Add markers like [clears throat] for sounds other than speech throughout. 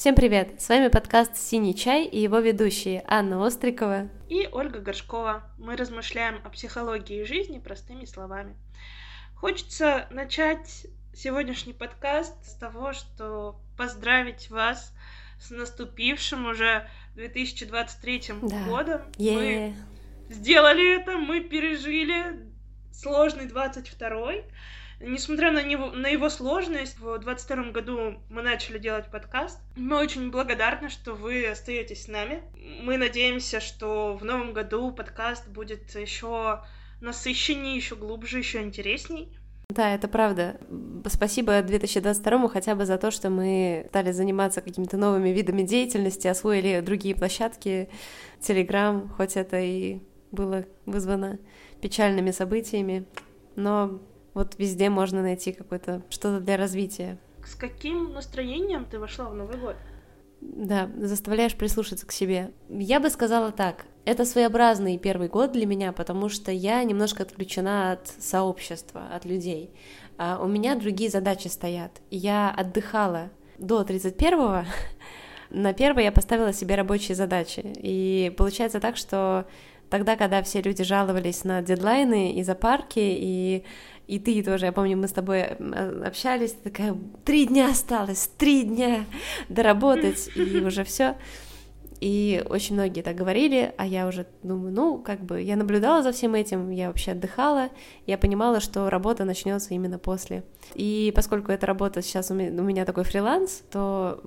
Всем привет! С вами подкаст «Синий чай» и его ведущие Анна Острикова и Ольга Горшкова. Мы размышляем о психологии жизни простыми словами. Хочется начать сегодняшний подкаст с того, что поздравить вас с наступившим уже 2023 да. годом. Yeah. Мы сделали это, мы пережили сложный 22-й. Несмотря на, него, на его сложность, в 22 году мы начали делать подкаст. Мы очень благодарны, что вы остаетесь с нами. Мы надеемся, что в новом году подкаст будет еще насыщеннее, еще глубже, еще интересней. Да, это правда. Спасибо 2022 хотя бы за то, что мы стали заниматься какими-то новыми видами деятельности, освоили другие площадки, Телеграм, хоть это и было вызвано печальными событиями, но вот везде можно найти какое-то что-то для развития. С каким настроением ты вошла в Новый год? Да, заставляешь прислушаться к себе. Я бы сказала так. Это своеобразный первый год для меня, потому что я немножко отключена от сообщества, от людей. А у меня другие задачи стоят. Я отдыхала до 31-го. [laughs] На первое я поставила себе рабочие задачи. И получается так, что тогда, когда все люди жаловались на дедлайны и запарки, и и ты тоже, я помню, мы с тобой общались, такая, три дня осталось, три дня доработать, и уже все. И очень многие так говорили, а я уже думаю, ну, как бы я наблюдала за всем этим, я вообще отдыхала, я понимала, что работа начнется именно после. И поскольку эта работа сейчас у меня, такой фриланс, то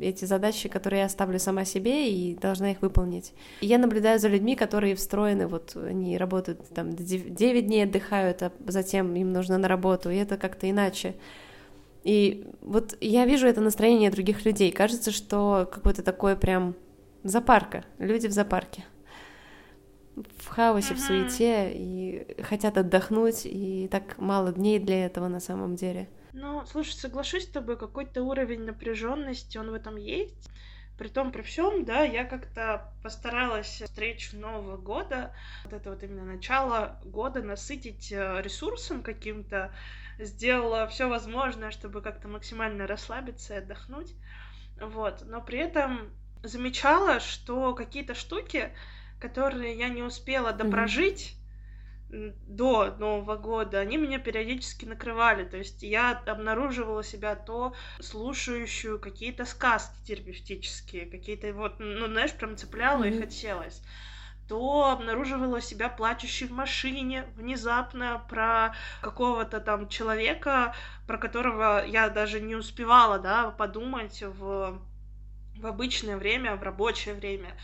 эти задачи, которые я ставлю сама себе, и должна их выполнить. И я наблюдаю за людьми, которые встроены, вот они работают там 9 дней отдыхают, а затем им нужно на работу, и это как-то иначе. И вот я вижу это настроение других людей. Кажется, что какое-то такое прям Запарка. Люди в запарке. В хаосе, в суете, и хотят отдохнуть, и так мало дней для этого на самом деле. Ну, слушай, соглашусь с тобой, какой-то уровень напряженности, он в этом есть. При том, при всем, да, я как-то постаралась встречу Нового года, вот это вот именно начало года насытить э, ресурсом каким-то, сделала все возможное, чтобы как-то максимально расслабиться и отдохнуть. Вот. Но при этом замечала, что какие-то штуки, которые я не успела допрожить mm-hmm. до Нового года, они меня периодически накрывали. То есть я обнаруживала себя то слушающую какие-то сказки терапевтические, какие-то вот, ну, знаешь, прям цепляла mm-hmm. и хотелось то обнаруживала себя плачущей в машине внезапно про какого-то там человека, про которого я даже не успевала, да, подумать в в обычное время, в рабочее время.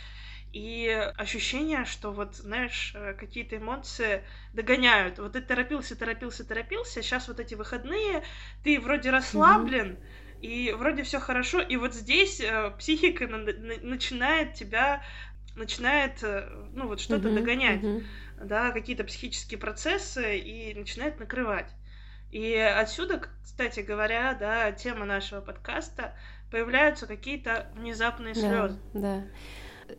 И ощущение, что вот, знаешь, э, какие-то эмоции догоняют. Вот ты торопился, торопился, торопился, сейчас вот эти выходные, ты вроде расслаблен, mm-hmm. и вроде все хорошо, и вот здесь э, психика на- на- начинает тебя, начинает, э, ну вот что-то mm-hmm. догонять, mm-hmm. да, какие-то психические процессы, и начинает накрывать. И отсюда, кстати говоря, да, тема нашего подкаста появляются какие-то внезапные слезы. Да, да.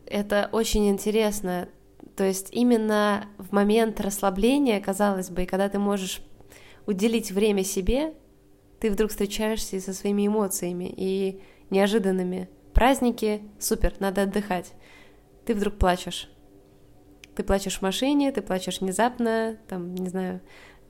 Это очень интересно. То есть именно в момент расслабления, казалось бы, и когда ты можешь уделить время себе, ты вдруг встречаешься со своими эмоциями и неожиданными. Праздники, супер, надо отдыхать. Ты вдруг плачешь. Ты плачешь в машине, ты плачешь внезапно, там, не знаю.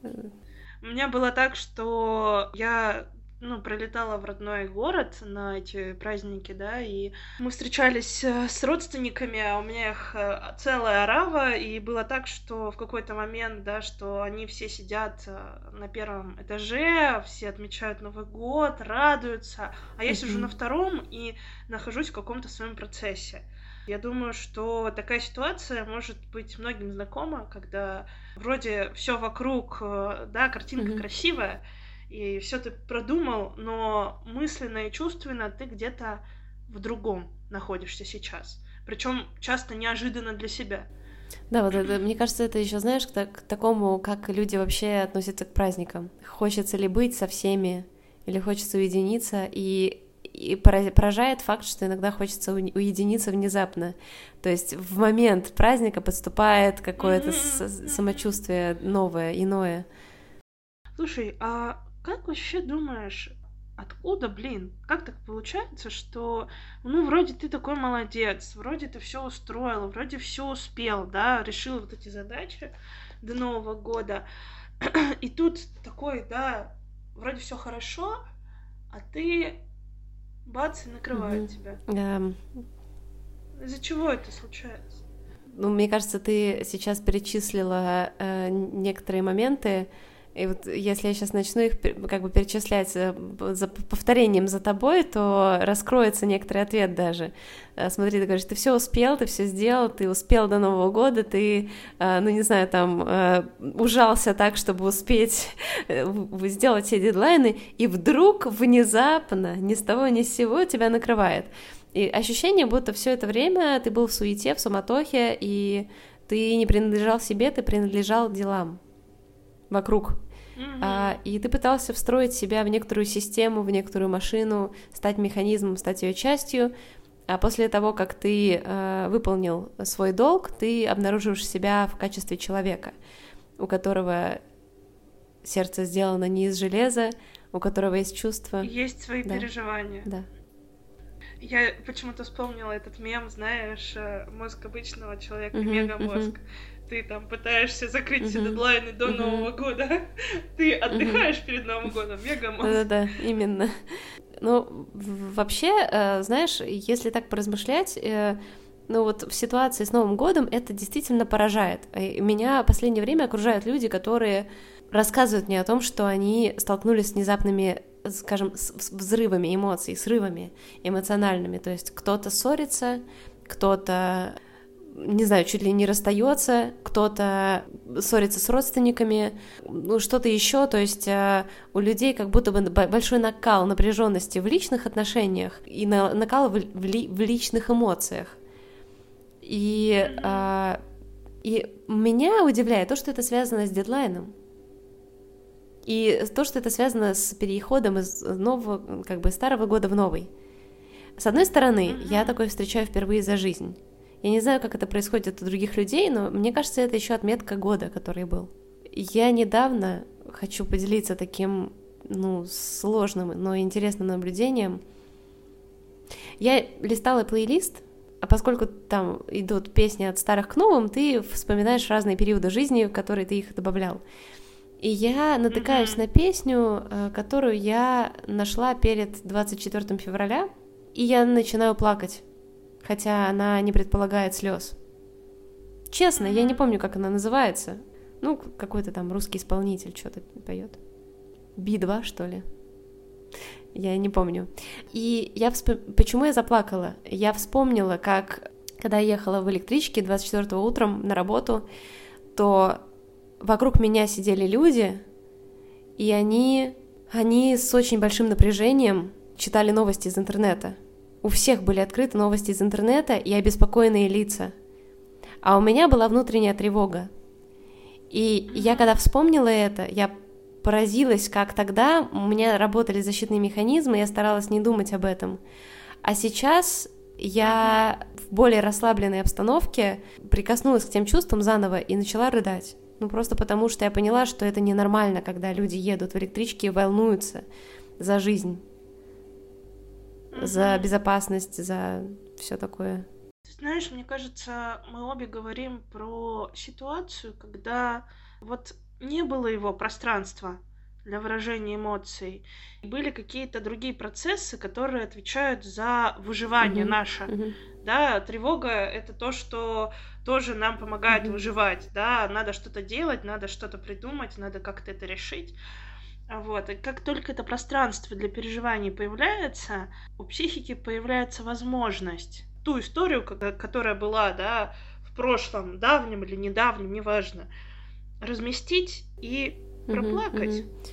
У меня было так, что я ну, пролетала в родной город на эти праздники, да, и мы встречались э, с родственниками, а у меня их э, целая орава, и было так, что в какой-то момент, да, что они все сидят э, на первом этаже, все отмечают Новый год, радуются, а я сижу на втором и нахожусь в каком-то своем процессе. Я думаю, что такая ситуация может быть многим знакома, когда вроде все вокруг, да, картинка mm-hmm. красивая, и все ты продумал, но мысленно и чувственно ты где-то в другом находишься сейчас. Причем часто неожиданно для себя. Да, вот это, мне кажется, это еще, знаешь, к, к такому, как люди вообще относятся к праздникам. Хочется ли быть со всеми, или хочется уединиться, и, и поражает факт, что иногда хочется уединиться внезапно. То есть в момент праздника подступает какое-то самочувствие новое, иное. Слушай, а как вообще думаешь, откуда, блин, как так получается, что, ну, вроде ты такой молодец, вроде ты все устроил, вроде все успел, да, решил вот эти задачи до Нового года, [clears throat] и тут такой, да, вроде все хорошо, а ты бац и накрывает mm-hmm. тебя. Um... Из-за чего это случается? Ну, мне кажется, ты сейчас перечислила э, некоторые моменты, и вот если я сейчас начну их как бы перечислять э, за повторением за тобой, то раскроется некоторый ответ даже. Э, смотри, ты говоришь, ты все успел, ты все сделал, ты успел до Нового года, ты, э, ну не знаю, там ужался так, чтобы успеть сделать все дедлайны, и вдруг внезапно, ни с того ни с сего тебя накрывает. И ощущение, будто все это время ты был в суете, в суматохе, и ты не принадлежал себе, ты принадлежал делам вокруг. Mm-hmm. А, и ты пытался встроить себя в некоторую систему, в некоторую машину, стать механизмом, стать ее частью. А после того, как ты э, выполнил свой долг, ты обнаруживаешь себя в качестве человека, у которого сердце сделано не из железа, у которого есть чувства. Есть свои да. переживания. Да. Я почему-то вспомнила этот мем, знаешь, э, мозг обычного человека, uh-huh, мегамозг. Uh-huh ты там пытаешься закрыть uh-huh. все дедлайны до. Нового года, [laughs] ты отдыхаешь перед Новым годом, мега Да-да, именно. Ну, вообще, э, знаешь, если так поразмышлять, э, ну вот в ситуации с Новым годом это действительно поражает. Меня в последнее время окружают люди, которые рассказывают мне о том, что они столкнулись с внезапными скажем, с взрывами эмоций, срывами эмоциональными. То есть кто-то ссорится, кто-то не знаю, чуть ли не расстается, кто-то ссорится с родственниками, ну что-то еще, то есть э, у людей как будто бы большой накал напряженности в личных отношениях и на, накал в, в, ли, в личных эмоциях. И, э, и меня удивляет то, что это связано с дедлайном. И то, что это связано с переходом из нового, как бы старого года в новый. С одной стороны, я такое встречаю впервые за жизнь. Я не знаю, как это происходит у других людей, но мне кажется, это еще отметка года, который был. Я недавно хочу поделиться таким, ну, сложным, но интересным наблюдением. Я листала плейлист, а поскольку там идут песни от старых к новым, ты вспоминаешь разные периоды жизни, в которые ты их добавлял. И я натыкаюсь mm-hmm. на песню, э, которую я нашла перед 24 февраля, и я начинаю плакать хотя она не предполагает слез. Честно, я не помню, как она называется. Ну, какой-то там русский исполнитель что-то поет. Би-2, что ли? Я не помню. И я всп... почему я заплакала? Я вспомнила, как когда я ехала в электричке 24 утром на работу, то вокруг меня сидели люди, и они, они с очень большим напряжением читали новости из интернета. У всех были открыты новости из интернета и обеспокоенные лица. А у меня была внутренняя тревога. И я когда вспомнила это, я поразилась, как тогда у меня работали защитные механизмы, я старалась не думать об этом. А сейчас я в более расслабленной обстановке прикоснулась к тем чувствам заново и начала рыдать. Ну, просто потому что я поняла, что это ненормально, когда люди едут в электричке и волнуются за жизнь за безопасность, за все такое. Знаешь, мне кажется, мы обе говорим про ситуацию, когда вот не было его пространства для выражения эмоций. Были какие-то другие процессы, которые отвечают за выживание mm-hmm. наше. Mm-hmm. Да, тревога это то, что тоже нам помогает mm-hmm. выживать. Да, надо что-то делать, надо что-то придумать, надо как-то это решить. Вот. И как только это пространство для переживаний появляется, у психики появляется возможность ту историю, которая была, да, в прошлом, давнем или недавнем, неважно, разместить и проплакать. Uh-huh, uh-huh.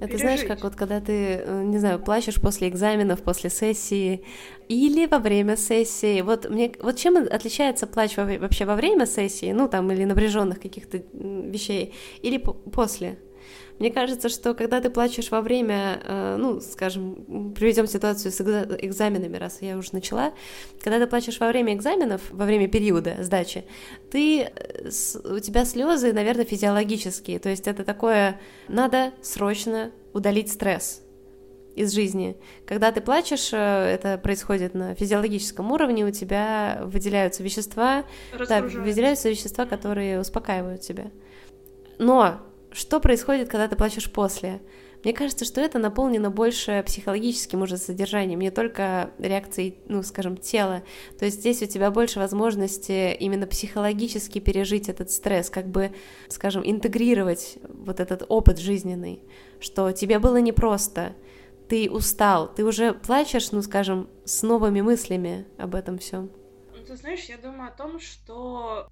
Это пережить. знаешь, как вот когда ты, э, не знаю, плачешь после экзаменов, после сессии или во время сессии. Вот мне, вот чем отличается плач вообще во время сессии, ну там или напряженных каких-то вещей, или после? Мне кажется, что когда ты плачешь во время, э, ну, скажем, приведем ситуацию с экзаменами, раз я уже начала, когда ты плачешь во время экзаменов, во время периода сдачи, ты, э, у тебя слезы, наверное, физиологические, то есть это такое, надо срочно удалить стресс. из жизни. Когда ты плачешь, э, это происходит на физиологическом уровне, у тебя выделяются вещества, да, выделяются вещества, которые успокаивают тебя. Но что происходит, когда ты плачешь после? Мне кажется, что это наполнено больше психологическим уже содержанием, не только реакцией, ну, скажем, тела. То есть здесь у тебя больше возможности именно психологически пережить этот стресс, как бы, скажем, интегрировать вот этот опыт жизненный, что тебе было непросто, ты устал, ты уже плачешь, ну, скажем, с новыми мыслями об этом всем. Ну, ты знаешь, я думаю о том, что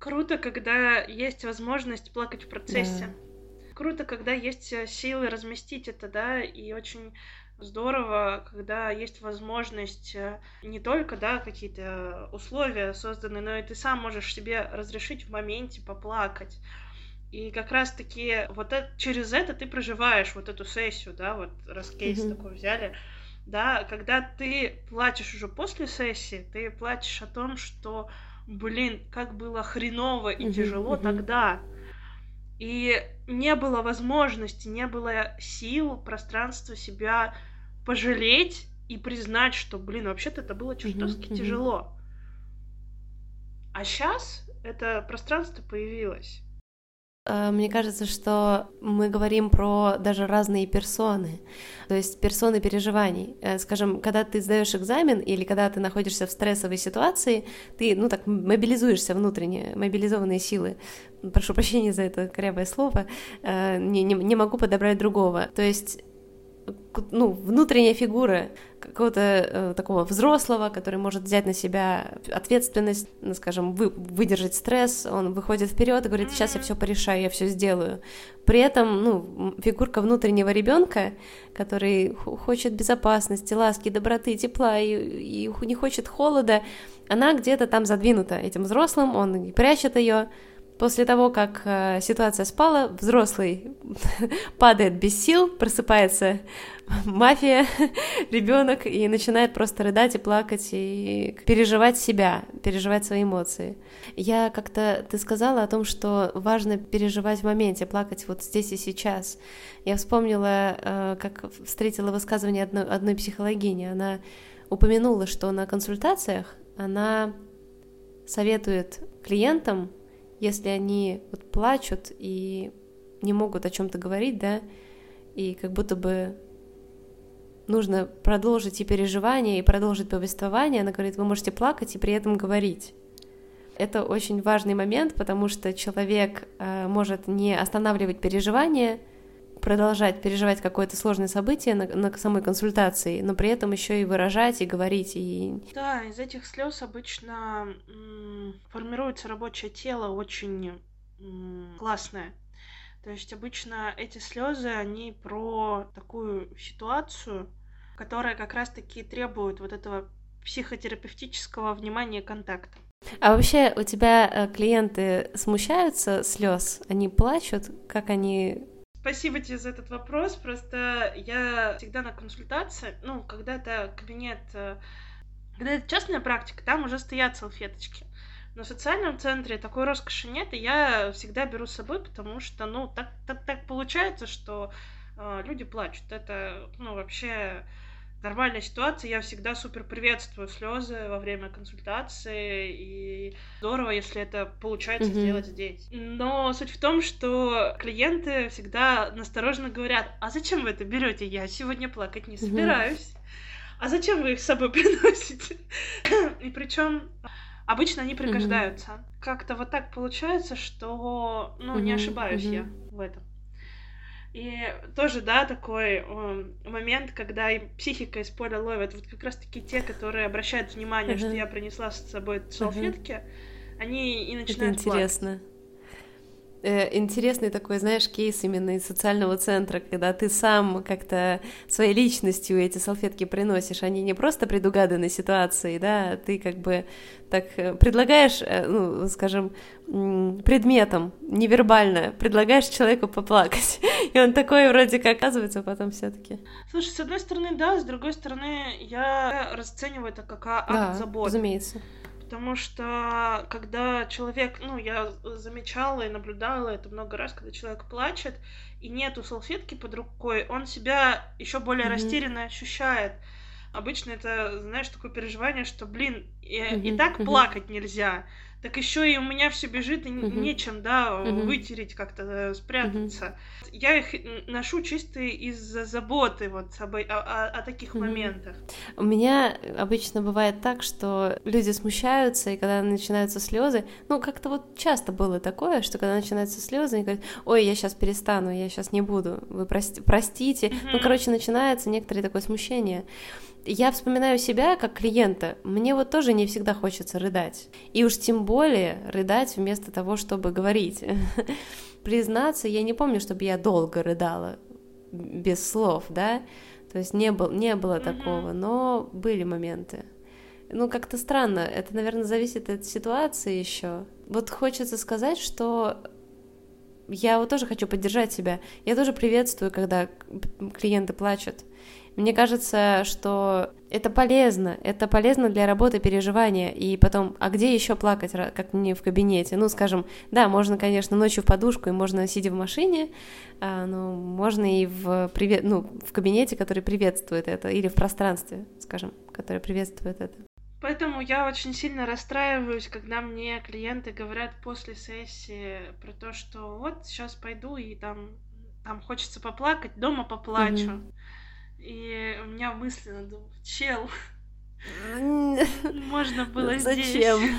круто, когда есть возможность плакать в процессе. Да. Круто, когда есть э, силы разместить это, да, и очень здорово, когда есть возможность э, не только, да, какие-то условия созданы, но и ты сам можешь себе разрешить в моменте поплакать. И как раз-таки вот это, через это ты проживаешь вот эту сессию, да, вот раз кейс mm-hmm. такой взяли, да, когда ты плачешь уже после сессии, ты плачешь о том, что, блин, как было хреново и mm-hmm. тяжело mm-hmm. тогда, и не было возможности, не было сил, пространства себя пожалеть и признать, что, блин, вообще-то это было чертовски mm-hmm. тяжело. А сейчас это пространство появилось. Э, мне кажется, что мы говорим про даже разные персоны, то есть персоны переживаний. Э, скажем, когда ты сдаешь экзамен или когда ты находишься в стрессовой ситуации, ты, ну так, мобилизуешься внутренне, мобилизованные силы. Прошу прощения за это корявое слово, э, не, не, не могу подобрать другого. То есть ну, внутренняя фигура какого-то э, такого взрослого, который может взять на себя ответственность, ну, скажем, вы, выдержать стресс, он выходит вперед и говорит, сейчас я все порешаю, я все сделаю. При этом, ну, фигурка внутреннего ребенка, который хочет безопасности, ласки, доброты, тепла и, и не хочет холода, она где-то там задвинута этим взрослым, он прячет ее, После того, как э, ситуация спала, взрослый [laughs] падает без сил, просыпается мафия, [laughs] ребенок и начинает просто рыдать и плакать и переживать себя, переживать свои эмоции. Я как-то ты сказала о том, что важно переживать в моменте, плакать вот здесь и сейчас. Я вспомнила, э, как встретила высказывание одной, одной психологини. Она упомянула, что на консультациях она советует клиентам если они вот плачут и не могут о чем-то говорить, да, и как будто бы нужно продолжить и переживание, и продолжить повествование, она говорит, вы можете плакать и при этом говорить. Это очень важный момент, потому что человек э, может не останавливать переживание, продолжать переживать какое-то сложное событие на, на самой консультации, но при этом еще и выражать и говорить и. Да, из этих слез обычно формируется рабочее тело очень классное. То есть обычно эти слезы, они про такую ситуацию, которая как раз-таки требует вот этого психотерапевтического внимания и контакта. А вообще у тебя э, клиенты смущаются слез? Они плачут? Как они Спасибо тебе за этот вопрос. Просто я всегда на консультации, ну, когда это кабинет, э, когда это частная практика, там уже стоят салфеточки. Но в социальном центре такой роскоши нет, и я всегда беру с собой, потому что, ну, так, так, так получается, что э, люди плачут. Это, ну, вообще нормальная ситуация. Я всегда супер приветствую слезы во время консультации. И здорово, если это получается mm-hmm. сделать здесь. Но суть в том, что клиенты всегда настороженно говорят: а зачем вы это берете? Я сегодня плакать не собираюсь. Mm-hmm. А зачем вы их с собой [laughs] приносите? И причем обычно они пригождаются. Mm-hmm. Как-то вот так получается, что, ну, mm-hmm. не ошибаюсь mm-hmm. я в этом. И тоже, да, такой э, момент, когда и психика из поля ловит. Вот как раз-таки те, которые обращают внимание, uh-huh. что я принесла с собой салфетки, uh-huh. они и начинают Это интересно. Плакать. Э, интересный такой, знаешь, кейс именно из социального центра, когда ты сам как-то своей личностью эти салфетки приносишь, они не просто предугаданы ситуацией, да, ты как бы так э, предлагаешь, э, ну, скажем, предметом, невербально, предлагаешь человеку поплакать, [laughs] и он такой вроде как оказывается потом все таки Слушай, с одной стороны, да, с другой стороны, я расцениваю это как акт да, заботы. разумеется. Потому что когда человек, ну, я замечала и наблюдала это много раз, когда человек плачет, и нету салфетки под рукой, он себя еще более mm-hmm. растерянно ощущает. Обычно это, знаешь, такое переживание, что, блин, и, mm-hmm. и так mm-hmm. плакать нельзя так еще и у меня все бежит, и uh-huh. нечем, да, uh-huh. вытереть как-то, э, спрятаться. Uh-huh. Я их ношу чисто из-за заботы вот об, о, о, о таких uh-huh. моментах. У меня обычно бывает так, что люди смущаются, и когда начинаются слезы, ну, как-то вот часто было такое, что когда начинаются слезы, они говорят, ой, я сейчас перестану, я сейчас не буду, вы прости, простите. Uh-huh. Ну, короче, начинается некоторое такое смущение я вспоминаю себя как клиента, мне вот тоже не всегда хочется рыдать. И уж тем более рыдать вместо того, чтобы говорить. [laughs] Признаться, я не помню, чтобы я долго рыдала без слов, да, то есть не, был, не было mm-hmm. такого, но были моменты. Ну, как-то странно, это, наверное, зависит от ситуации еще. Вот хочется сказать, что я вот тоже хочу поддержать себя. Я тоже приветствую, когда клиенты плачут. Мне кажется, что это полезно, это полезно для работы переживания. И потом, а где еще плакать, как не в кабинете? Ну, скажем, да, можно, конечно, ночью в подушку, и можно сидя в машине, а, но можно и в, привет, ну, в кабинете, который приветствует это, или в пространстве, скажем, которое приветствует это. Поэтому я очень сильно расстраиваюсь, когда мне клиенты говорят после сессии про то, что вот сейчас пойду и там, там хочется поплакать, дома поплачу. Mm-hmm. И у меня мысленно думаю, чел, можно было [laughs] здесь. Зачем?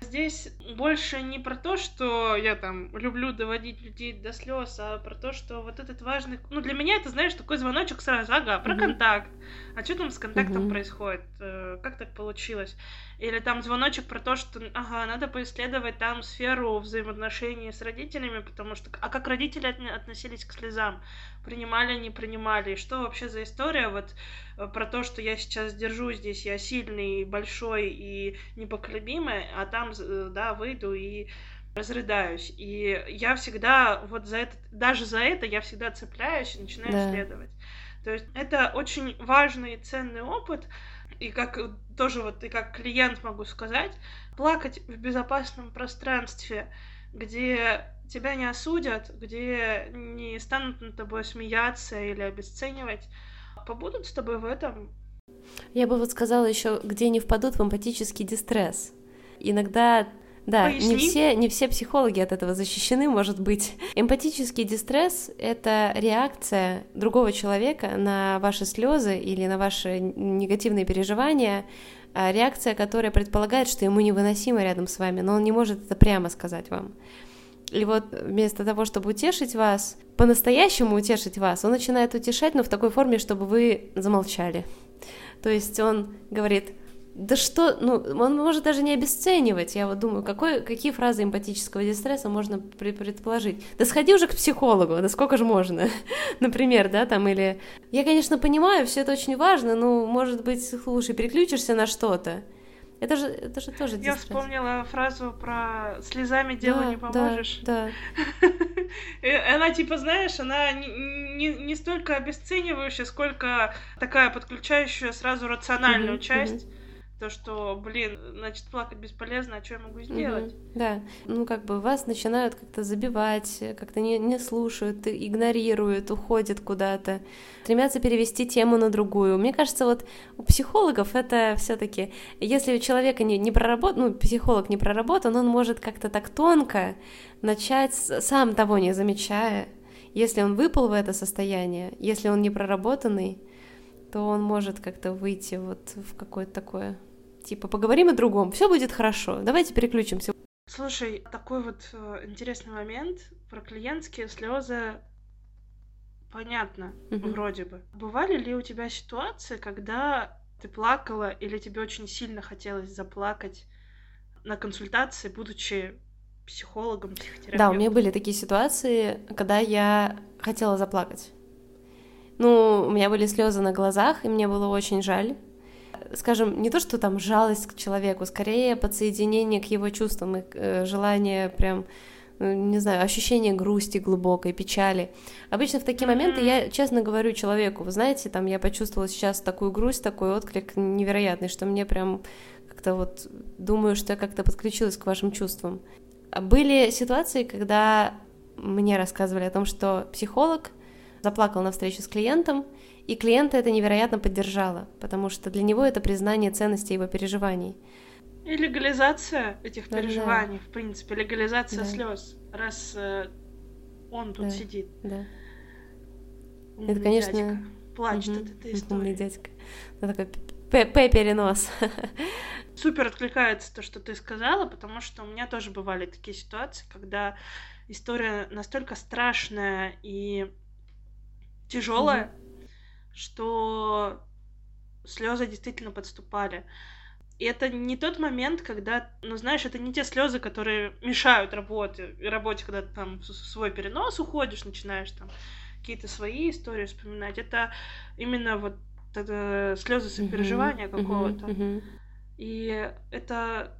Здесь больше не про то, что я там люблю доводить людей до слез, а про то, что вот этот важный... Ну, для меня это, знаешь, такой звоночек сразу, ага, про контакт. А что там с контактом происходит? Э, как так получилось? Или там звоночек про то, что, ага, надо поисследовать там сферу взаимоотношений с родителями, потому что... А как родители относились к слезам? Принимали, не принимали? И что вообще за история вот э, про то, что я сейчас держу здесь, я сильный, большой и непоколебимый, а там, э, да, выйду и разрыдаюсь. И я всегда вот за это, даже за это я всегда цепляюсь и начинаю да. исследовать. То есть это очень важный и ценный опыт, и как тоже вот и как клиент могу сказать, плакать в безопасном пространстве, где тебя не осудят, где не станут над тобой смеяться или обесценивать, побудут с тобой в этом. Я бы вот сказала еще, где не впадут в эмпатический дистресс. Иногда да, Поясни. не все, не все психологи от этого защищены, может быть. Эмпатический дистресс — это реакция другого человека на ваши слезы или на ваши негативные переживания, а реакция, которая предполагает, что ему невыносимо рядом с вами, но он не может это прямо сказать вам. И вот вместо того, чтобы утешить вас, по-настоящему утешить вас, он начинает утешать, но в такой форме, чтобы вы замолчали. То есть он говорит, да что, ну, он может даже не обесценивать. Я вот думаю, какой, какие фразы эмпатического дистресса можно предположить? Да сходи уже к психологу, да сколько же можно? [laughs] Например, да, там, или... Я, конечно, понимаю, все это очень важно, но, может быть, слушай, переключишься на что-то. Это же, это же тоже Я вспомнила фразу про слезами делу да, не поможешь. Да, [laughs] да. Она, типа, знаешь, она не, не, не столько обесценивающая, сколько такая подключающая сразу рациональную mm-hmm, часть. Mm-hmm то, что, блин, значит, плакать бесполезно, а что я могу сделать? Угу, да, ну как бы вас начинают как-то забивать, как-то не, не слушают, игнорируют, уходят куда-то, стремятся перевести тему на другую. Мне кажется, вот у психологов это все таки если у человека не, не проработан, ну, психолог не проработан, он может как-то так тонко начать, сам того не замечая, если он выпал в это состояние, если он не проработанный, то он может как-то выйти вот в какое-то такое Типа, поговорим о другом, все будет хорошо, давайте переключимся. Слушай, такой вот э, интересный момент про клиентские слезы. Понятно, mm-hmm. вроде бы. Бывали ли у тебя ситуации, когда ты плакала или тебе очень сильно хотелось заплакать на консультации, будучи психологом, психотерапевтом? Да, у меня были такие ситуации, когда я хотела заплакать. Ну, у меня были слезы на глазах, и мне было очень жаль скажем, не то, что там жалость к человеку, скорее подсоединение к его чувствам и э, желание прям ну, не знаю, ощущение грусти глубокой, печали. Обычно в такие моменты я честно говорю человеку, вы знаете, там я почувствовала сейчас такую грусть, такой отклик невероятный, что мне прям как-то вот думаю, что я как-то подключилась к вашим чувствам. Были ситуации, когда мне рассказывали о том, что психолог заплакал на встрече с клиентом, и клиента это невероятно поддержало, потому что для него это признание ценности его переживаний. И легализация этих да, переживаний, да. в принципе, легализация да. слез, раз э, он тут да. сидит. Да. Умный это, конечно, дядька. плачет угу. от этой истории. Умный дядька. Это такой П-перенос. [laughs] Супер откликается то, что ты сказала, потому что у меня тоже бывали такие ситуации, когда история настолько страшная и тяжелая. Что слезы действительно подступали. И это не тот момент, когда, ну знаешь, это не те слезы, которые мешают работе, работе, когда ты там в свой перенос уходишь, начинаешь там какие-то свои истории вспоминать. Это именно вот это слезы сопереживания mm-hmm. какого-то. Mm-hmm. И это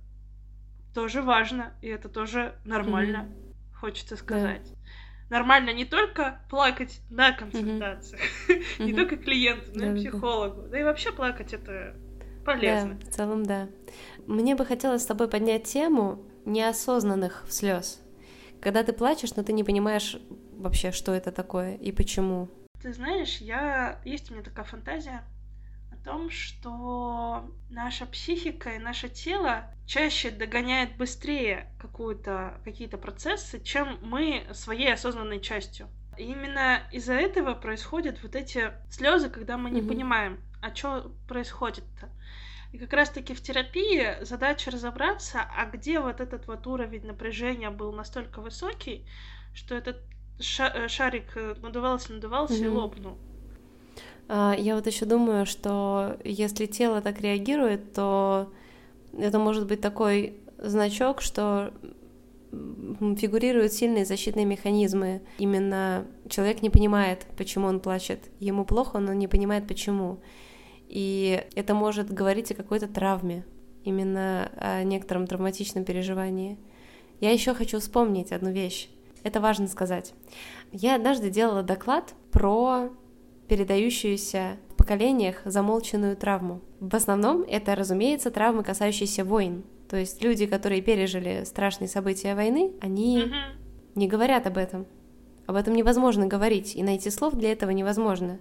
тоже важно, и это тоже нормально, mm-hmm. хочется сказать. Да. Нормально не только плакать на консультациях, [laughs] не только клиенту, но и психологу. Да и вообще плакать это полезно. Да, в целом да. Мне бы хотелось с тобой поднять тему неосознанных слез. Когда ты плачешь, но ты не понимаешь вообще, что это такое и почему. Ты знаешь, я... есть у меня такая фантазия том, что наша психика и наше тело чаще догоняет быстрее какие-то процессы, чем мы своей осознанной частью. И именно из-за этого происходят вот эти слезы, когда мы не mm-hmm. понимаем, а что происходит-то. И как раз-таки в терапии задача разобраться, а где вот этот вот уровень напряжения был настолько высокий, что этот Э, шарик э, надувался, надувался mm-hmm. и лопнул. А, я вот еще думаю, что если тело так реагирует, то это может быть такой значок, что фигурируют сильные защитные механизмы. Именно человек не понимает, почему он плачет. Ему плохо, но он не понимает, почему. И это может говорить о какой-то травме, именно о некотором травматичном переживании. Я еще хочу вспомнить одну вещь. Это важно сказать. Я однажды делала доклад про передающуюся в поколениях замолченную травму. В основном это, разумеется, травмы, касающиеся войн. То есть люди, которые пережили страшные события войны, они mm-hmm. не говорят об этом. Об этом невозможно говорить, и найти слов для этого невозможно.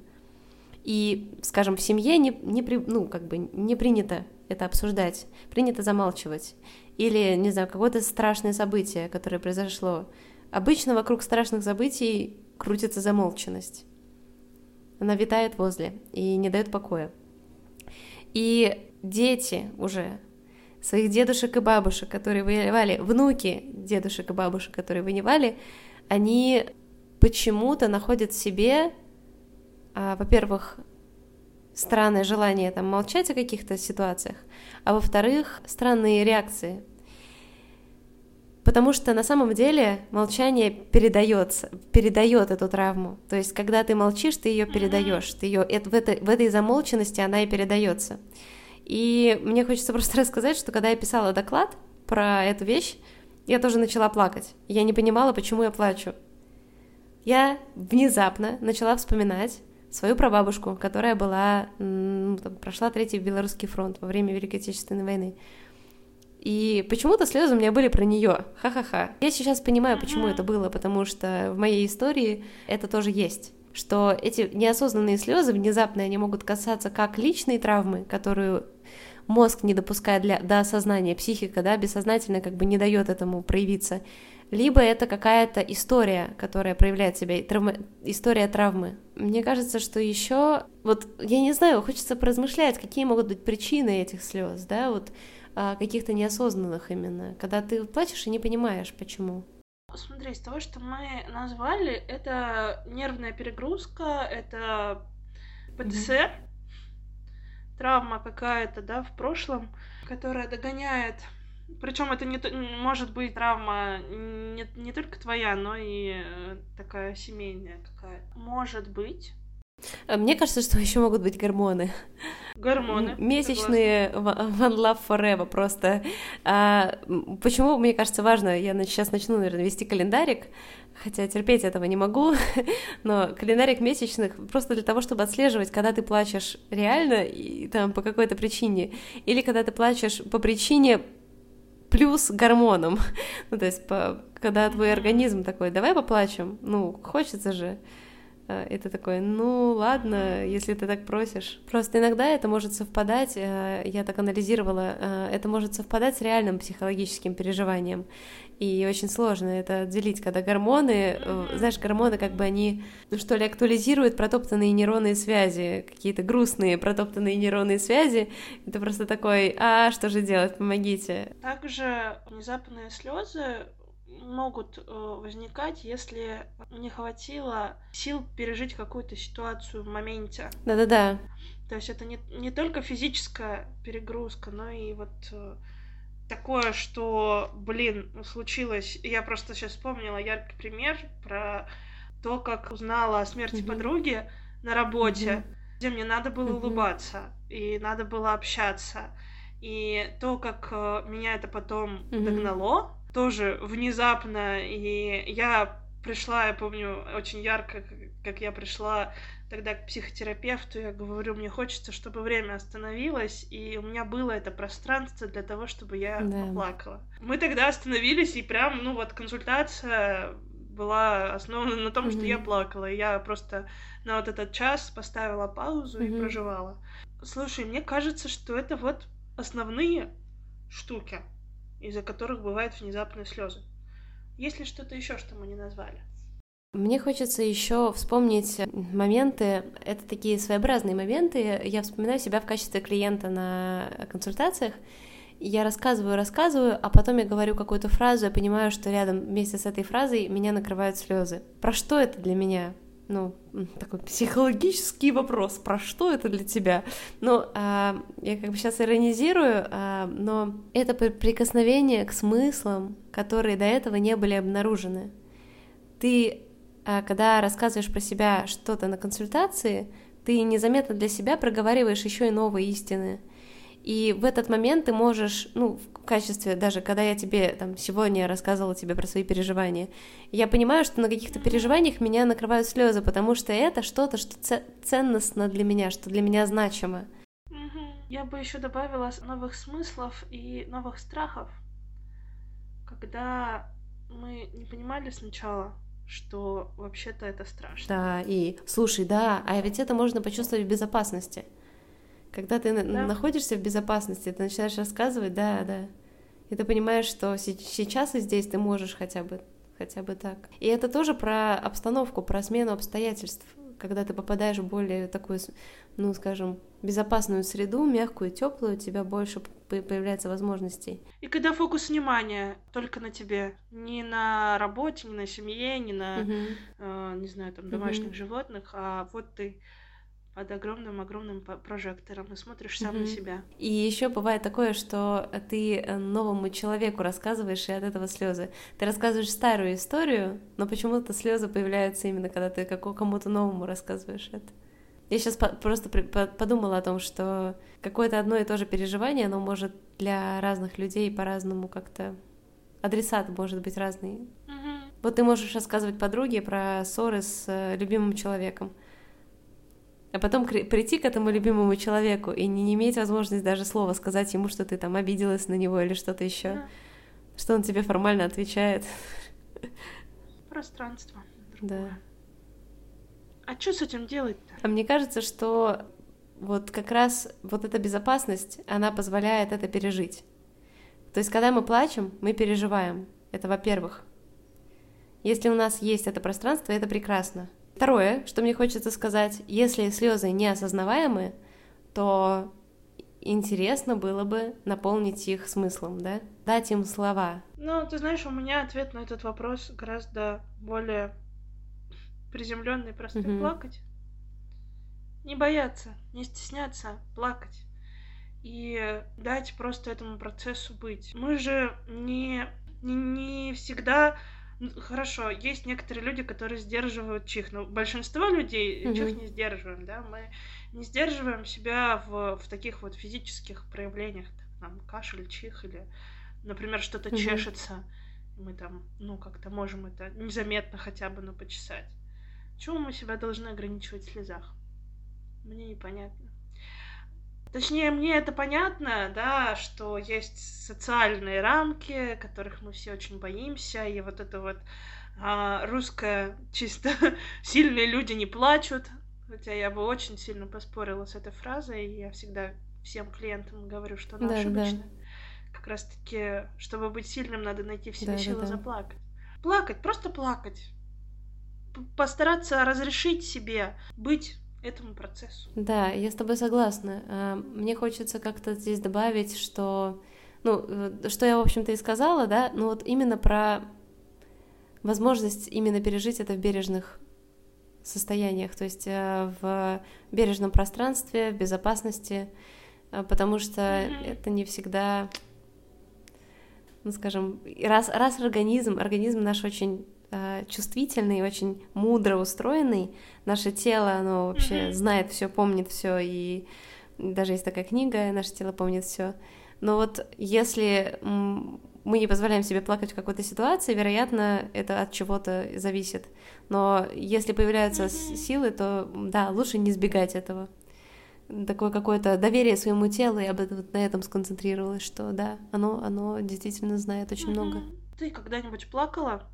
И, скажем, в семье не, не, при, ну, как бы не принято это обсуждать, принято замалчивать. Или, не знаю, какое-то страшное событие, которое произошло, Обычно вокруг страшных событий крутится замолченность. Она витает возле и не дает покоя. И дети уже своих дедушек и бабушек, которые воевали, внуки дедушек и бабушек, которые воевали, они почему-то находят в себе, а, во-первых, странное желание там молчать о каких-то ситуациях, а во-вторых, странные реакции Потому что на самом деле молчание передается, передает эту травму. То есть, когда ты молчишь, ты ее передаешь. Ты ее, в, этой, в этой замолченности она и передается. И мне хочется [laughs] просто рассказать, что когда я писала доклад про эту вещь, я тоже начала плакать. Я не понимала, почему я плачу. Я внезапно начала вспоминать свою прабабушку, которая была, ну, там, прошла Третий Белорусский фронт во время Великой Отечественной войны. И почему-то слезы у меня были про нее. Ха-ха-ха. Я сейчас понимаю, почему это было, потому что в моей истории это тоже есть что эти неосознанные слезы внезапно они могут касаться как личной травмы, которую мозг не допускает для, до осознания, психика, да, бессознательно как бы не дает этому проявиться, либо это какая-то история, которая проявляет себя, травма, история травмы. Мне кажется, что еще, вот, я не знаю, хочется поразмышлять, какие могут быть причины этих слез, да, вот каких-то неосознанных именно, когда ты плачешь и не понимаешь, почему. Смотри, из того, что мы назвали, это нервная перегрузка, это ПТСР, mm-hmm. травма какая-то, да, в прошлом, которая догоняет. Причем это не может быть травма не, не только твоя, но и э, такая семейная какая. Может быть, А мне кажется, что [laughs] еще могут быть гормоны. Гормоны. Месячные One Love Forever просто. А, почему, мне кажется, важно, я сейчас начну, наверное, вести календарик, хотя терпеть этого не могу, [laughs] но календарик месячных просто для того, чтобы отслеживать, когда ты плачешь реально и там по какой-то причине, или когда ты плачешь по причине плюс гормоном. [laughs] ну, то есть, по, когда твой организм такой, давай поплачем, ну, хочется же. Э, это такое, ну ладно, если ты так просишь. Просто иногда это может совпадать, э, я так анализировала, э, это может совпадать с реальным психологическим переживанием. И очень сложно это отделить, когда гормоны, знаешь, гормоны как бы они, ну что ли, актуализируют протоптанные нейронные связи, какие-то грустные протоптанные нейронные связи. Это просто такой, а что же делать, помогите. Также внезапные слезы могут э, возникать, если не хватило сил пережить какую-то ситуацию в моменте. Да-да-да. То есть это не, не только физическая перегрузка, но и вот э, такое, что, блин, случилось. Я просто сейчас вспомнила яркий пример про то, как узнала о смерти mm-hmm. подруги на работе, mm-hmm. где мне надо было mm-hmm. улыбаться и надо было общаться. И то, как э, меня это потом mm-hmm. догнало, тоже внезапно, и я пришла, я помню, очень ярко, как я пришла тогда к психотерапевту, я говорю, мне хочется, чтобы время остановилось, и у меня было это пространство для того, чтобы я да. поплакала. Мы тогда остановились, и прям, ну вот, консультация была основана на том, mm-hmm. что я плакала. И я просто на вот этот час поставила паузу mm-hmm. и проживала. Слушай, мне кажется, что это вот основные штуки из-за которых бывают внезапные слезы. Есть ли что-то еще, что мы не назвали? Мне хочется еще вспомнить моменты, это такие своеобразные моменты. Я вспоминаю себя в качестве клиента на консультациях. Я рассказываю, рассказываю, а потом я говорю какую-то фразу, я понимаю, что рядом вместе с этой фразой меня накрывают слезы. Про что это для меня? Ну, такой психологический вопрос, про что это для тебя? Ну, а, я как бы сейчас иронизирую, а, но это прикосновение к смыслам, которые до этого не были обнаружены. Ты, а, когда рассказываешь про себя что-то на консультации, ты незаметно для себя проговариваешь еще и новые истины. И в этот момент ты можешь, ну, в качестве, даже когда я тебе там сегодня рассказывала тебе про свои переживания, я понимаю, что на каких-то переживаниях меня накрывают слезы, потому что это что-то, что ценностно для меня, что для меня значимо. Я бы еще добавила новых смыслов и новых страхов, когда мы не понимали сначала, что вообще-то это страшно. Да, и слушай, да, а ведь это можно почувствовать в безопасности. Когда ты да. находишься в безопасности, ты начинаешь рассказывать, да, да. И ты понимаешь, что сейчас и здесь ты можешь хотя бы, хотя бы так. И это тоже про обстановку, про смену обстоятельств. Когда ты попадаешь в более такую, ну, скажем, безопасную среду, мягкую, теплую, у тебя больше появляется возможностей. И когда фокус внимания только на тебе, не на работе, не на семье, не на, uh-huh. э, не знаю, там домашних uh-huh. животных, а вот ты под огромным-огромным прожектором и смотришь сам mm-hmm. на себя. И еще бывает такое, что ты э, новому человеку рассказываешь, и от этого слезы. Ты рассказываешь старую историю, но почему-то слезы появляются именно когда ты кому-то новому рассказываешь это. Я сейчас по- просто при- по- подумала о том, что какое-то одно и то же переживание, оно может для разных людей по-разному как-то адресат может быть разный. Mm-hmm. Вот ты можешь рассказывать подруге про ссоры с э, любимым человеком, а потом прийти к этому любимому человеку и не иметь возможности даже слова сказать ему, что ты там обиделась на него или что-то еще, да. что он тебе формально отвечает. Пространство. Другое. Да. А что с этим делать-то? А мне кажется, что вот как раз вот эта безопасность, она позволяет это пережить. То есть, когда мы плачем, мы переживаем. Это во-первых. Если у нас есть это пространство, это прекрасно. Второе, что мне хочется сказать, если слезы неосознаваемы, то интересно было бы наполнить их смыслом, да? Дать им слова. Ну, ты знаешь, у меня ответ на этот вопрос гораздо более приземленный, простой. Mm-hmm. Плакать. Не бояться, не стесняться, плакать. И дать просто этому процессу быть. Мы же не, не, не всегда хорошо, есть некоторые люди, которые сдерживают чих, но большинство людей mm-hmm. чих не сдерживаем, да, мы не сдерживаем себя в, в таких вот физических проявлениях, там, кашель, чих или, например, что-то mm-hmm. чешется, мы там, ну, как-то можем это незаметно хотя бы, ну, почесать. Чего мы себя должны ограничивать в слезах? Мне непонятно. Точнее, мне это понятно, да, что есть социальные рамки, которых мы все очень боимся, и вот это вот а, русское чисто [laughs] сильные люди не плачут, хотя я бы очень сильно поспорила с этой фразой, и я всегда всем клиентам говорю, что она да, ошибочна. Да. Как раз-таки, чтобы быть сильным, надо найти в себе да, силы да, да. заплакать. Плакать, просто плакать. Постараться разрешить себе быть этому процессу. Да, я с тобой согласна. А, мне хочется как-то здесь добавить, что, ну, э, что я, в общем-то, и сказала, да, ну вот именно про возможность именно пережить это в бережных состояниях, то есть э, в бережном пространстве, в безопасности, э, потому что mm-hmm. это не всегда, ну, скажем, раз, раз организм, организм наш очень э, чувствительный, очень мудро устроенный. Наше тело, оно вообще mm-hmm. знает все, помнит все, и даже есть такая книга «Наше тело помнит все». Но вот если мы не позволяем себе плакать в какой-то ситуации, вероятно, это от чего-то зависит. Но если появляются mm-hmm. силы, то да, лучше не избегать этого. Такое какое-то доверие своему телу, я бы вот на этом сконцентрировалась, что да, оно, оно действительно знает очень mm-hmm. много. Ты когда-нибудь плакала?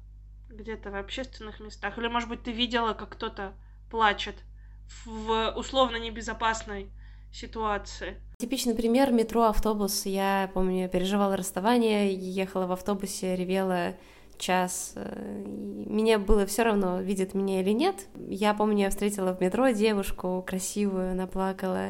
Где-то в общественных местах? Или, может быть, ты видела, как кто-то плачет в условно небезопасной ситуации? Типичный пример — метро, автобус. Я помню, переживала расставание, ехала в автобусе, ревела час. Мне было все равно, видит меня или нет. Я помню, я встретила в метро девушку красивую, она плакала.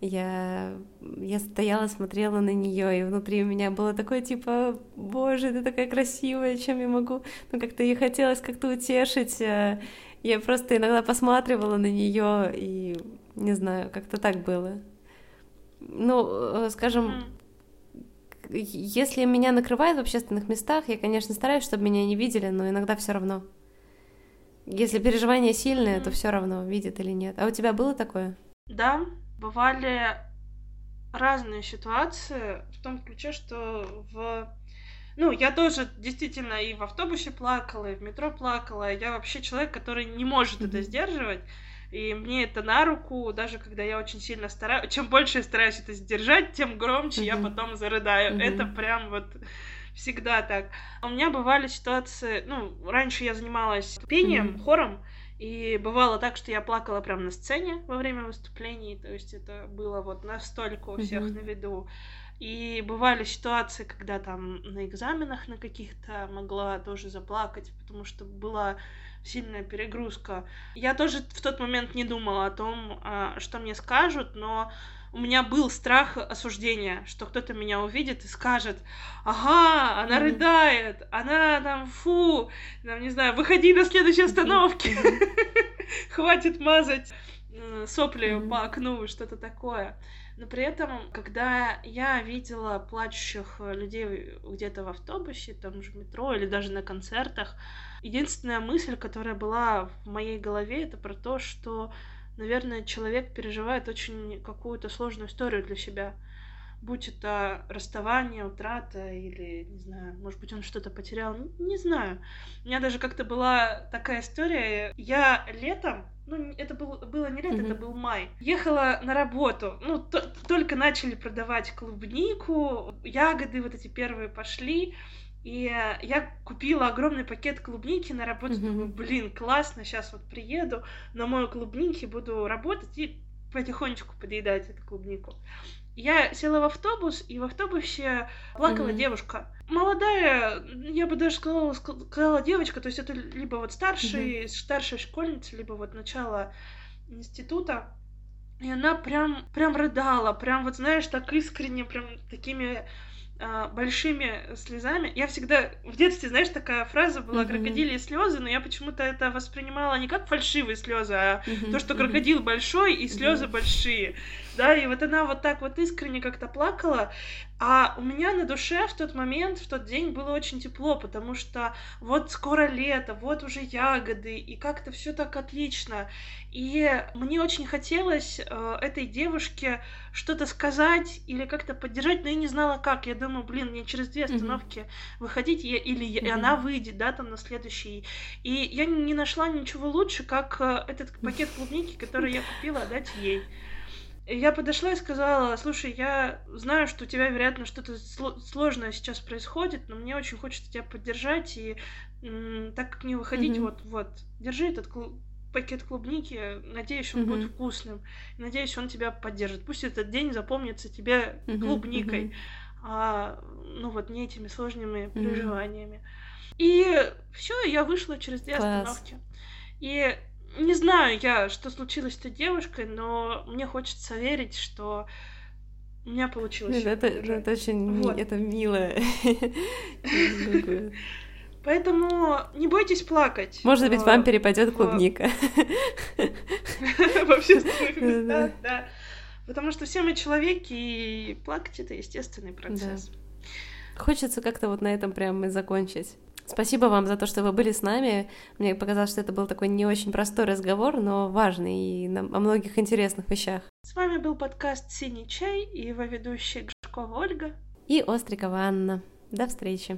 Я, я стояла, смотрела на нее, и внутри у меня было такое типа, боже, ты такая красивая, чем я могу? Ну, как-то ей хотелось как-то утешить. Э, я просто иногда посматривала на нее, и не знаю, как-то так было. Ну, э, скажем, если меня накрывает в общественных местах, я, конечно, стараюсь, чтобы меня не видели, но иногда все равно. Если переживание сильное, то все равно, видят или нет. А у тебя было такое? Да, бывали разные ситуации в том ключе, что в... Ну, я тоже действительно и в автобусе плакала, и в метро плакала. Я вообще человек, который не может mm-hmm. это сдерживать. И мне это на руку, даже когда я очень сильно стараюсь. Чем больше я стараюсь это сдержать, тем громче mm-hmm. я потом зарыдаю. Mm-hmm. Это прям вот всегда так. У меня бывали ситуации, ну, раньше я занималась пением, mm-hmm. хором, и бывало так, что я плакала прямо на сцене во время выступлений, то есть это было вот настолько у всех mm-hmm. на виду. И бывали ситуации, когда там на экзаменах на каких-то могла тоже заплакать, потому что была сильная перегрузка. Я тоже в тот момент не думала о том, а, что мне скажут, но у меня был страх осуждения, что кто-то меня увидит и скажет, ага, она mm-hmm. рыдает, она там, фу, там, не знаю, выходи на следующей остановке, mm-hmm. [laughs] хватит мазать сопли mm-hmm. по окну, что-то такое. Но при этом, когда я видела плачущих людей где-то в автобусе, там же в метро или даже на концертах, единственная мысль, которая была в моей голове, это про то, что наверное, человек переживает очень какую-то сложную историю для себя. Будь это расставание, утрата или, не знаю, может быть, он что-то потерял, не знаю. У меня даже как-то была такая история. Я летом, ну, это был, было не лето, mm-hmm. это был май. Ехала на работу. Ну, то, только начали продавать клубнику, ягоды вот эти первые пошли. И я купила огромный пакет клубники на работу. Mm-hmm. Думаю, блин, классно, сейчас вот приеду на мою клубники, буду работать и потихонечку подъедать эту клубнику. Я села в автобус, и в автобусе плакала mm-hmm. девушка. Молодая, я бы даже сказала, сказала девочка, то есть это либо вот старший, mm-hmm. старшая школьница, либо вот начало института. И она прям, прям рыдала, прям вот, знаешь, так искренне, прям такими а, большими слезами. Я всегда в детстве, знаешь, такая фраза была mm-hmm. крокодили слезы, но я почему-то это воспринимала не как фальшивые слезы, а mm-hmm. то, что крокодил mm-hmm. большой и слезы mm-hmm. большие. Да, и вот она вот так вот искренне как-то плакала, А у меня на душе в тот момент, в тот день было очень тепло, потому что вот скоро лето, вот уже ягоды, и как-то все так отлично. И мне очень хотелось э, этой девушке что-то сказать или как-то поддержать, но я не знала как. Я думаю, блин, мне через две остановки mm-hmm. выходить, я, или mm-hmm. она выйдет, да, там на следующий. И я не нашла ничего лучше, как э, этот пакет клубники, который я купила, отдать ей. И я подошла и сказала, слушай, я знаю, что у тебя, вероятно, что-то сложное сейчас происходит, но мне очень хочется тебя поддержать, и так как не выходить, mm-hmm. вот, вот, держи этот клуб пакет клубники, надеюсь, он mm-hmm. будет вкусным, надеюсь, он тебя поддержит. Пусть этот день запомнится тебе mm-hmm. клубникой, mm-hmm. а ну вот не этими сложными mm-hmm. переживаниями. И все, я вышла через две Класс. остановки. И не знаю я, что случилось с этой девушкой, но мне хочется верить, что у меня получилось. Это, это очень вот. это мило. [laughs] Поэтому не бойтесь плакать. Может быть, вам перепадет клубника. [laughs] В общественных местах, да. Потому что все мы человеки, и плакать это естественный процесс. Хочется как-то вот на этом прям и закончить. Спасибо вам за то, что вы были с нами. Мне показалось, что это был такой не очень простой разговор, но важный и о многих интересных вещах. С вами был подкаст «Синий чай» и его ведущая Гришкова Ольга и Острикова Анна. До встречи.